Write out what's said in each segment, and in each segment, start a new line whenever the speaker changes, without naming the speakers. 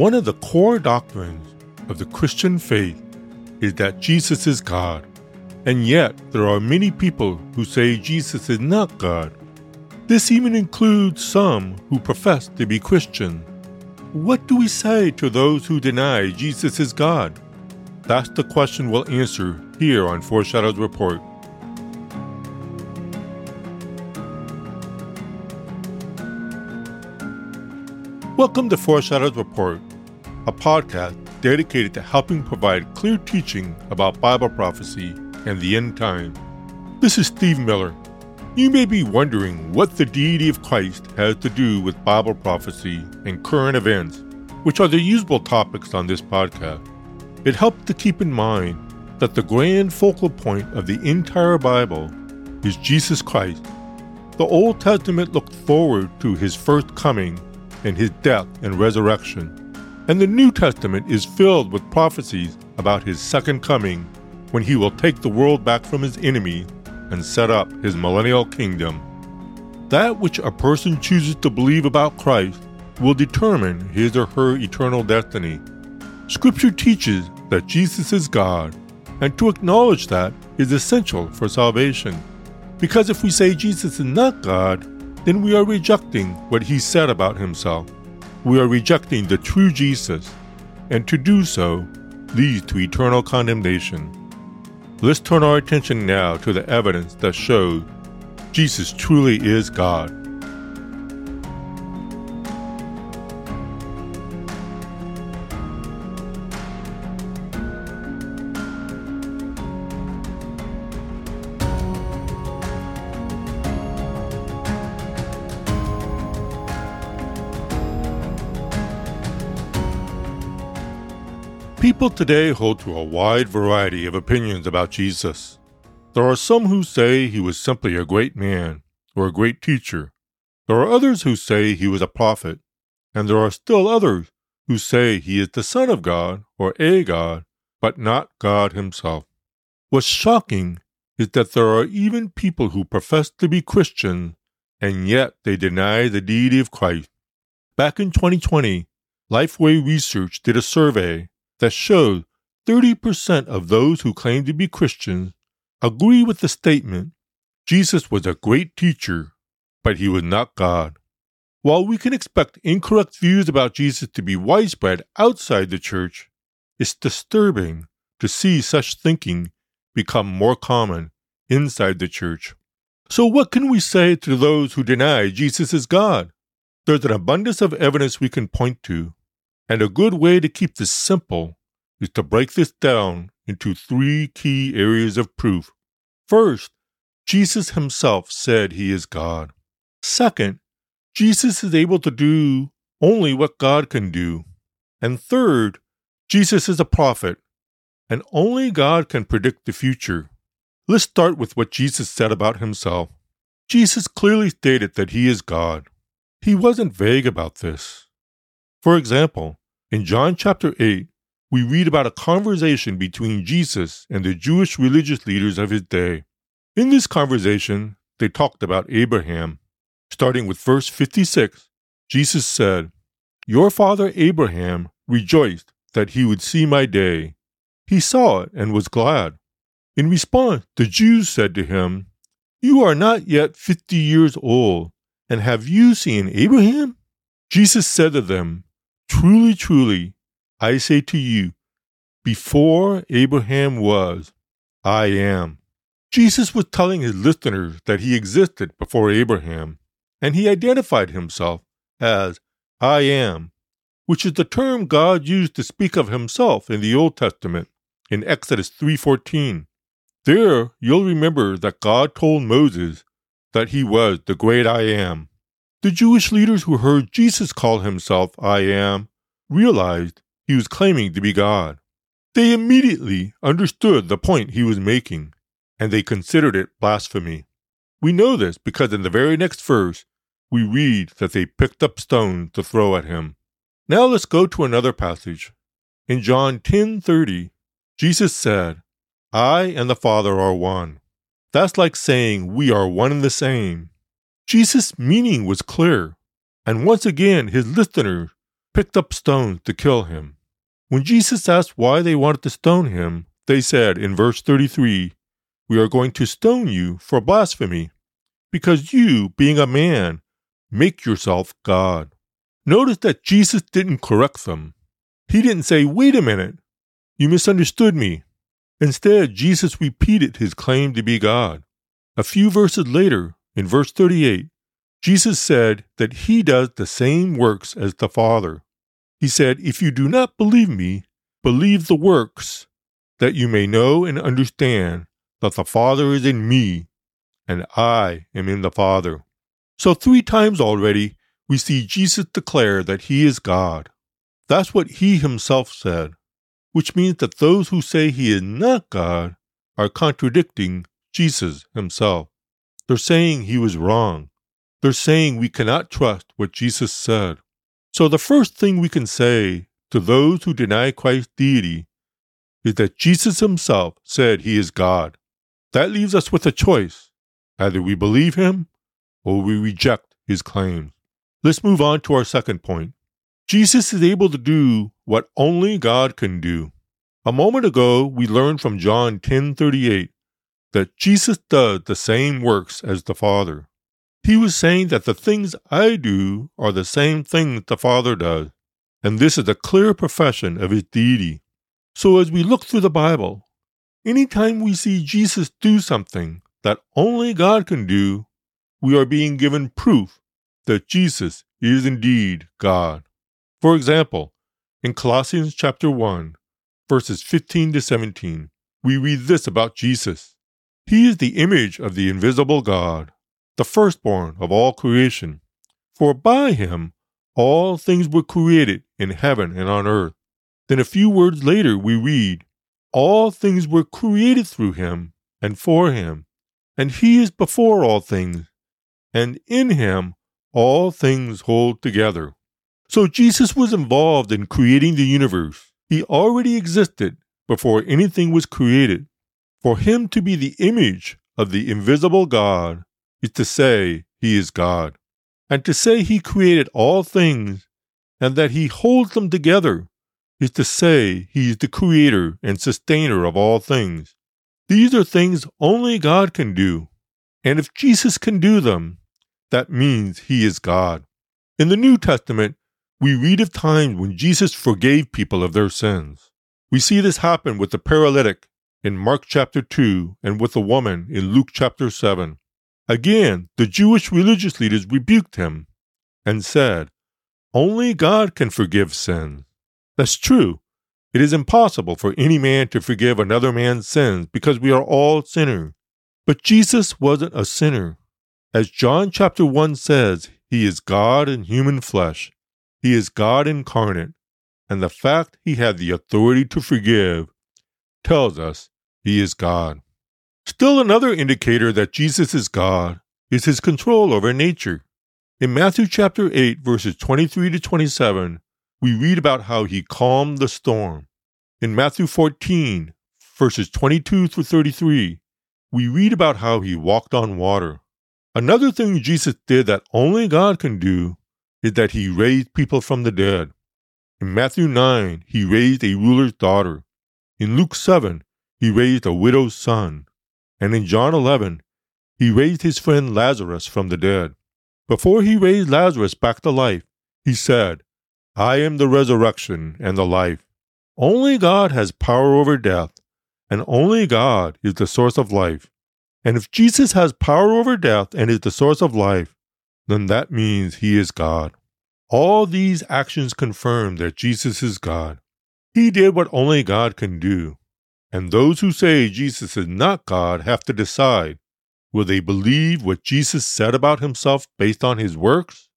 One of the core doctrines of the Christian faith is that Jesus is God, and yet there are many people who say Jesus is not God. This even includes some who profess to be Christian. What do we say to those who deny Jesus is God? That's the question we'll answer here on Foreshadows Report. Welcome to Foreshadows Report, a podcast dedicated to helping provide clear teaching about Bible prophecy and the end time. This is Steve Miller. You may be wondering what the deity of Christ has to do with Bible prophecy and current events, which are the usual topics on this podcast. It helps to keep in mind that the grand focal point of the entire Bible is Jesus Christ. The Old Testament looked forward to his first coming and his death and resurrection. And the New Testament is filled with prophecies about his second coming when he will take the world back from his enemy and set up his millennial kingdom. That which a person chooses to believe about Christ will determine his or her eternal destiny. Scripture teaches that Jesus is God, and to acknowledge that is essential for salvation. Because if we say Jesus is not God, then we are rejecting what he said about himself. We are rejecting the true Jesus, and to do so leads to eternal condemnation. Let's turn our attention now to the evidence that shows Jesus truly is God. People today hold to a wide variety of opinions about Jesus. There are some who say he was simply a great man or a great teacher. There are others who say he was a prophet. And there are still others who say he is the Son of God or a God, but not God himself. What's shocking is that there are even people who profess to be Christian and yet they deny the deity of Christ. Back in 2020, Lifeway Research did a survey that showed 30% of those who claim to be Christians agree with the statement Jesus was a great teacher, but he was not God. While we can expect incorrect views about Jesus to be widespread outside the church, it's disturbing to see such thinking become more common inside the church. So, what can we say to those who deny Jesus is God? There's an abundance of evidence we can point to. And a good way to keep this simple is to break this down into three key areas of proof. First, Jesus himself said he is God. Second, Jesus is able to do only what God can do. And third, Jesus is a prophet, and only God can predict the future. Let's start with what Jesus said about himself. Jesus clearly stated that he is God. He wasn't vague about this. For example, in John chapter 8, we read about a conversation between Jesus and the Jewish religious leaders of his day. In this conversation, they talked about Abraham. Starting with verse 56, Jesus said, Your father Abraham rejoiced that he would see my day. He saw it and was glad. In response, the Jews said to him, You are not yet fifty years old, and have you seen Abraham? Jesus said to them, Truly, truly, I say to you, before Abraham was, I am. Jesus was telling his listeners that he existed before Abraham, and he identified himself as I am, which is the term God used to speak of himself in the Old Testament in Exodus 3:14. There you'll remember that God told Moses that he was the great I am. The Jewish leaders who heard Jesus call himself I am realized he was claiming to be God. They immediately understood the point he was making, and they considered it blasphemy. We know this because in the very next verse, we read that they picked up stones to throw at him. Now let's go to another passage. In John 10:30, Jesus said, "I and the Father are one." That's like saying we are one and the same. Jesus' meaning was clear, and once again his listeners picked up stones to kill him. When Jesus asked why they wanted to stone him, they said in verse 33, We are going to stone you for blasphemy, because you, being a man, make yourself God. Notice that Jesus didn't correct them. He didn't say, Wait a minute, you misunderstood me. Instead, Jesus repeated his claim to be God. A few verses later, in verse 38, Jesus said that he does the same works as the Father. He said, If you do not believe me, believe the works, that you may know and understand that the Father is in me, and I am in the Father. So, three times already, we see Jesus declare that he is God. That's what he himself said, which means that those who say he is not God are contradicting Jesus himself. They're saying he was wrong. They're saying we cannot trust what Jesus said. So the first thing we can say to those who deny Christ's deity is that Jesus himself said he is God. That leaves us with a choice. Either we believe him or we reject his claims. Let's move on to our second point. Jesus is able to do what only God can do. A moment ago, we learned from John 10:38 that Jesus does the same works as the Father. He was saying that the things I do are the same things the Father does, and this is a clear profession of his deity. So as we look through the Bible, anytime we see Jesus do something that only God can do, we are being given proof that Jesus is indeed God. For example, in Colossians chapter 1, verses 15 to 17, we read this about Jesus. He is the image of the invisible God the firstborn of all creation. For by him all things were created in heaven and on earth. Then a few words later we read, All things were created through him and for him, and he is before all things, and in him all things hold together. So Jesus was involved in creating the universe. He already existed before anything was created. For him to be the image of the invisible God is to say he is God, and to say he created all things and that he holds them together is to say he is the creator and sustainer of all things. These are things only God can do, and if Jesus can do them, that means he is God. In the New Testament, we read of times when Jesus forgave people of their sins. We see this happen with the paralytic in Mark chapter 2 and with a woman in Luke chapter 7. Again, the Jewish religious leaders rebuked him and said, Only God can forgive sins. That's true. It is impossible for any man to forgive another man's sins because we are all sinners. But Jesus wasn't a sinner. As John chapter 1 says, he is God in human flesh. He is God incarnate. And the fact he had the authority to forgive tells us he is God. Still another indicator that Jesus is God is his control over nature. In Matthew chapter 8 verses 23 to 27, we read about how he calmed the storm. In Matthew 14 verses 22 through 33, we read about how he walked on water. Another thing Jesus did that only God can do is that he raised people from the dead. In Matthew 9, he raised a ruler's daughter. In Luke 7, he raised a widow's son. And in John 11, he raised his friend Lazarus from the dead. Before he raised Lazarus back to life, he said, I am the resurrection and the life. Only God has power over death, and only God is the source of life. And if Jesus has power over death and is the source of life, then that means he is God. All these actions confirm that Jesus is God. He did what only God can do. And those who say Jesus is not God have to decide will they believe what Jesus said about himself based on his works,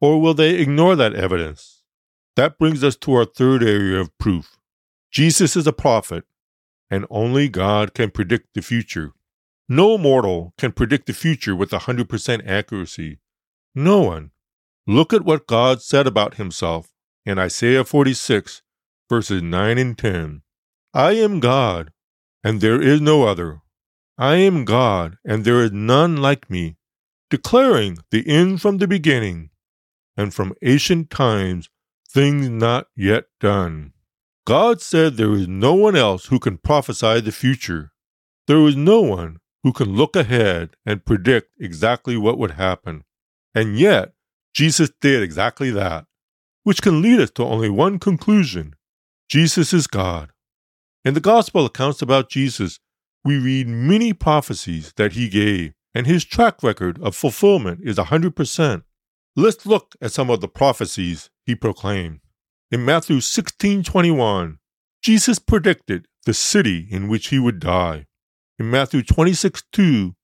or will they ignore that evidence? That brings us to our third area of proof. Jesus is a prophet, and only God can predict the future. No mortal can predict the future with 100% accuracy. No one. Look at what God said about himself in Isaiah 46, verses 9 and 10. I am God, and there is no other. I am God, and there is none like me, declaring the end from the beginning, and from ancient times things not yet done. God said there is no one else who can prophesy the future. There is no one who can look ahead and predict exactly what would happen. And yet, Jesus did exactly that, which can lead us to only one conclusion Jesus is God. In the Gospel accounts about Jesus, we read many prophecies that he gave, and his track record of fulfillment is 100%. Let's look at some of the prophecies he proclaimed. In Matthew 16:21, Jesus predicted the city in which he would die. In Matthew 26:2,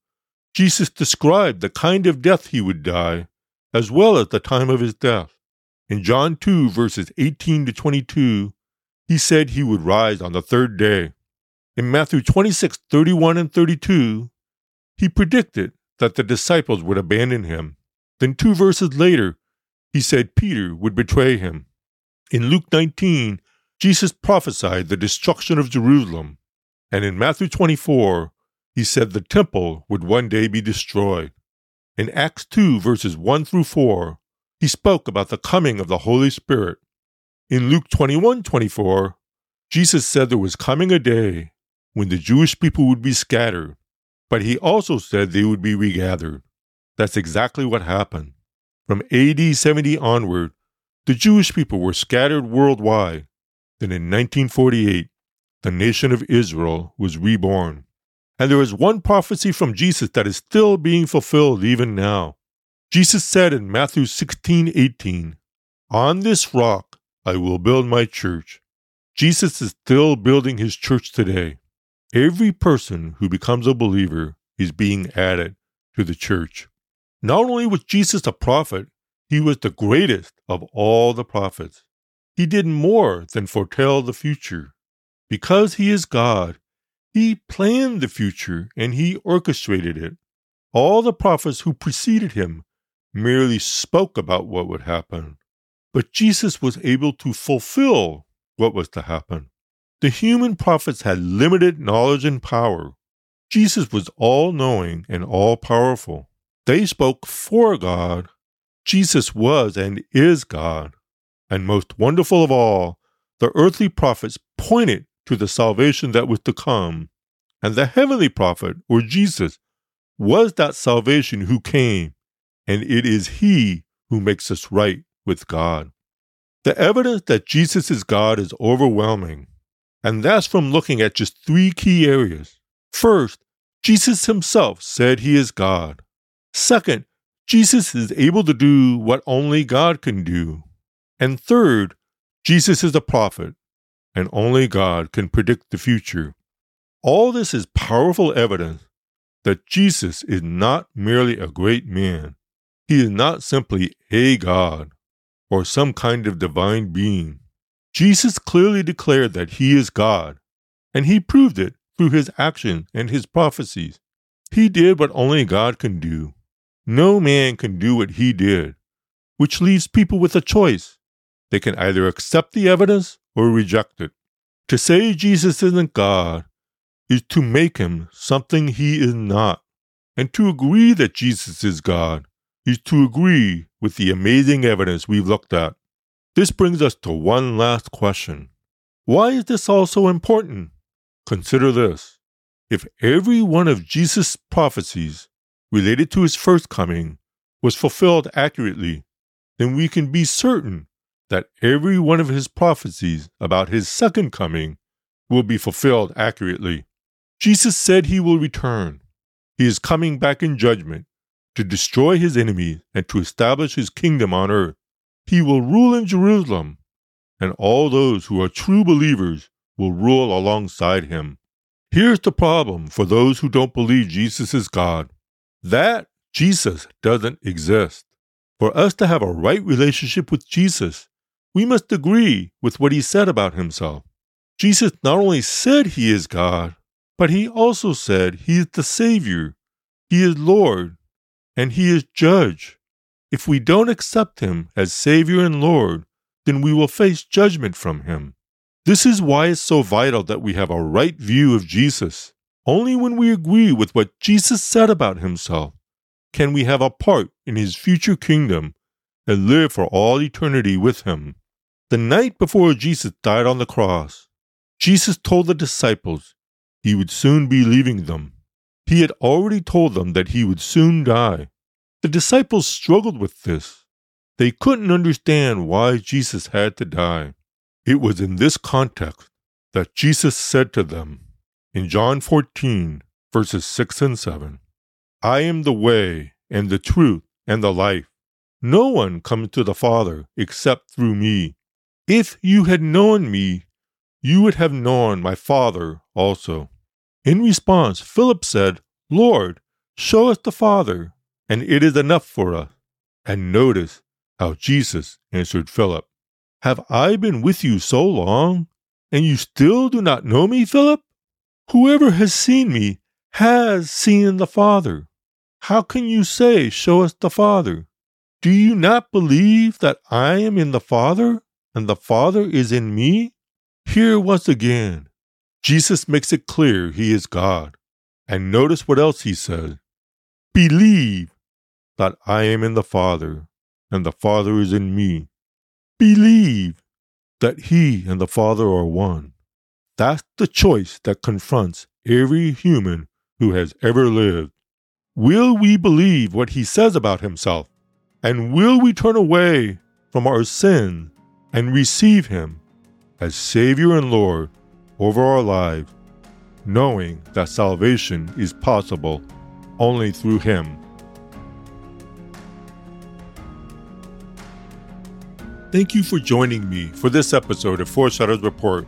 Jesus described the kind of death he would die, as well as the time of his death. In John 2 verses 18 to 22, he said he would rise on the third day. In Matthew 26, 31 and 32, he predicted that the disciples would abandon him. Then, two verses later, he said Peter would betray him. In Luke 19, Jesus prophesied the destruction of Jerusalem. And in Matthew 24, he said the temple would one day be destroyed. In Acts 2, verses 1 through 4, he spoke about the coming of the Holy Spirit. In Luke 21 24, Jesus said there was coming a day when the Jewish people would be scattered, but he also said they would be regathered. That's exactly what happened. From AD 70 onward, the Jewish people were scattered worldwide. Then in 1948, the nation of Israel was reborn. And there is one prophecy from Jesus that is still being fulfilled even now. Jesus said in Matthew 16 18, On this rock I will build my church. Jesus is still building his church today. Every person who becomes a believer is being added to the church. Not only was Jesus a prophet, he was the greatest of all the prophets. He did more than foretell the future. Because he is God, he planned the future and he orchestrated it. All the prophets who preceded him merely spoke about what would happen, but Jesus was able to fulfill what was to happen. The human prophets had limited knowledge and power. Jesus was all knowing and all powerful. They spoke for God. Jesus was and is God. And most wonderful of all, the earthly prophets pointed to the salvation that was to come. And the heavenly prophet, or Jesus, was that salvation who came, and it is he who makes us right with God. The evidence that Jesus is God is overwhelming. And that's from looking at just three key areas. First, Jesus himself said he is God. Second, Jesus is able to do what only God can do. And third, Jesus is a prophet, and only God can predict the future. All this is powerful evidence that Jesus is not merely a great man. He is not simply a God or some kind of divine being. Jesus clearly declared that he is God, and he proved it through his action and his prophecies. He did what only God can do. No man can do what he did, which leaves people with a choice. They can either accept the evidence or reject it. To say Jesus isn't God is to make him something he is not. And to agree that Jesus is God is to agree with the amazing evidence we've looked at. This brings us to one last question. Why is this all so important? Consider this. If every one of Jesus' prophecies related to his first coming was fulfilled accurately, then we can be certain that every one of his prophecies about his second coming will be fulfilled accurately. Jesus said he will return. He is coming back in judgment to destroy his enemies and to establish his kingdom on earth. He will rule in Jerusalem, and all those who are true believers will rule alongside him. Here's the problem for those who don't believe Jesus is God that Jesus doesn't exist. For us to have a right relationship with Jesus, we must agree with what he said about himself. Jesus not only said he is God, but he also said he is the Savior, he is Lord, and he is Judge. If we don't accept him as Savior and Lord, then we will face judgment from him. This is why it's so vital that we have a right view of Jesus. Only when we agree with what Jesus said about himself can we have a part in his future kingdom and live for all eternity with him. The night before Jesus died on the cross, Jesus told the disciples he would soon be leaving them. He had already told them that he would soon die. The disciples struggled with this. They couldn't understand why Jesus had to die. It was in this context that Jesus said to them in John 14, verses 6 and 7 I am the way and the truth and the life. No one comes to the Father except through me. If you had known me, you would have known my Father also. In response, Philip said, Lord, show us the Father, and it is enough for us. And notice how Jesus answered Philip, Have I been with you so long, and you still do not know me, Philip? Whoever has seen me has seen the Father. How can you say, Show us the Father? Do you not believe that I am in the Father, and the Father is in me? Here once again, Jesus makes it clear he is God. And notice what else he says Believe that I am in the Father, and the Father is in me. Believe that he and the Father are one. That's the choice that confronts every human who has ever lived. Will we believe what he says about himself? And will we turn away from our sin and receive him as Savior and Lord over our lives, knowing that salvation is possible only through him? Thank you for joining me for this episode of Foreshadows Report.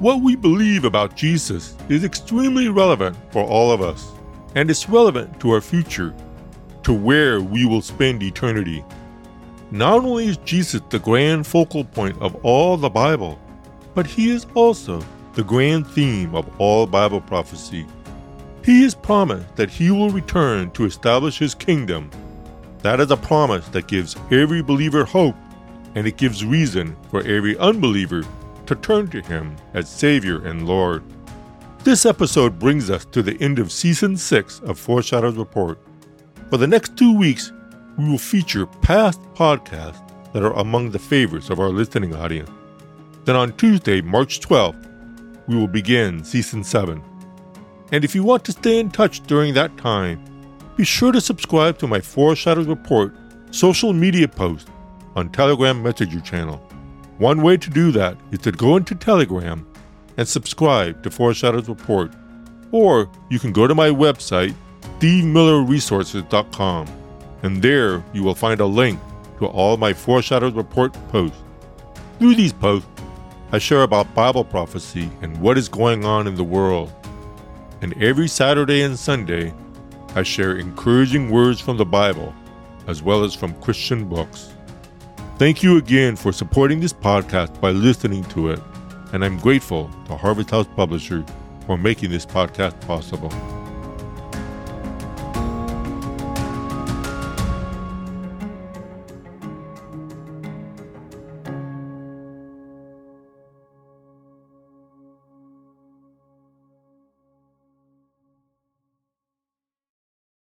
What we believe about Jesus is extremely relevant for all of us, and it's relevant to our future, to where we will spend eternity. Not only is Jesus the grand focal point of all the Bible, but he is also the grand theme of all Bible prophecy. He has promised that he will return to establish his kingdom. That is a promise that gives every believer hope and it gives reason for every unbeliever to turn to Him as Savior and Lord. This episode brings us to the end of Season 6 of Foreshadows Report. For the next two weeks, we will feature past podcasts that are among the favorites of our listening audience. Then on Tuesday, March 12th, we will begin Season 7. And if you want to stay in touch during that time, be sure to subscribe to my Foreshadows Report social media post on Telegram Messenger channel. One way to do that is to go into Telegram and subscribe to Foreshadows Report, or you can go to my website, SteveMillerResources.com, and there you will find a link to all my Foreshadows Report posts. Through these posts, I share about Bible prophecy and what is going on in the world. And every Saturday and Sunday, I share encouraging words from the Bible, as well as from Christian books. Thank you again for supporting this podcast by listening to it, and I'm grateful to Harvest House Publishers for making this podcast possible.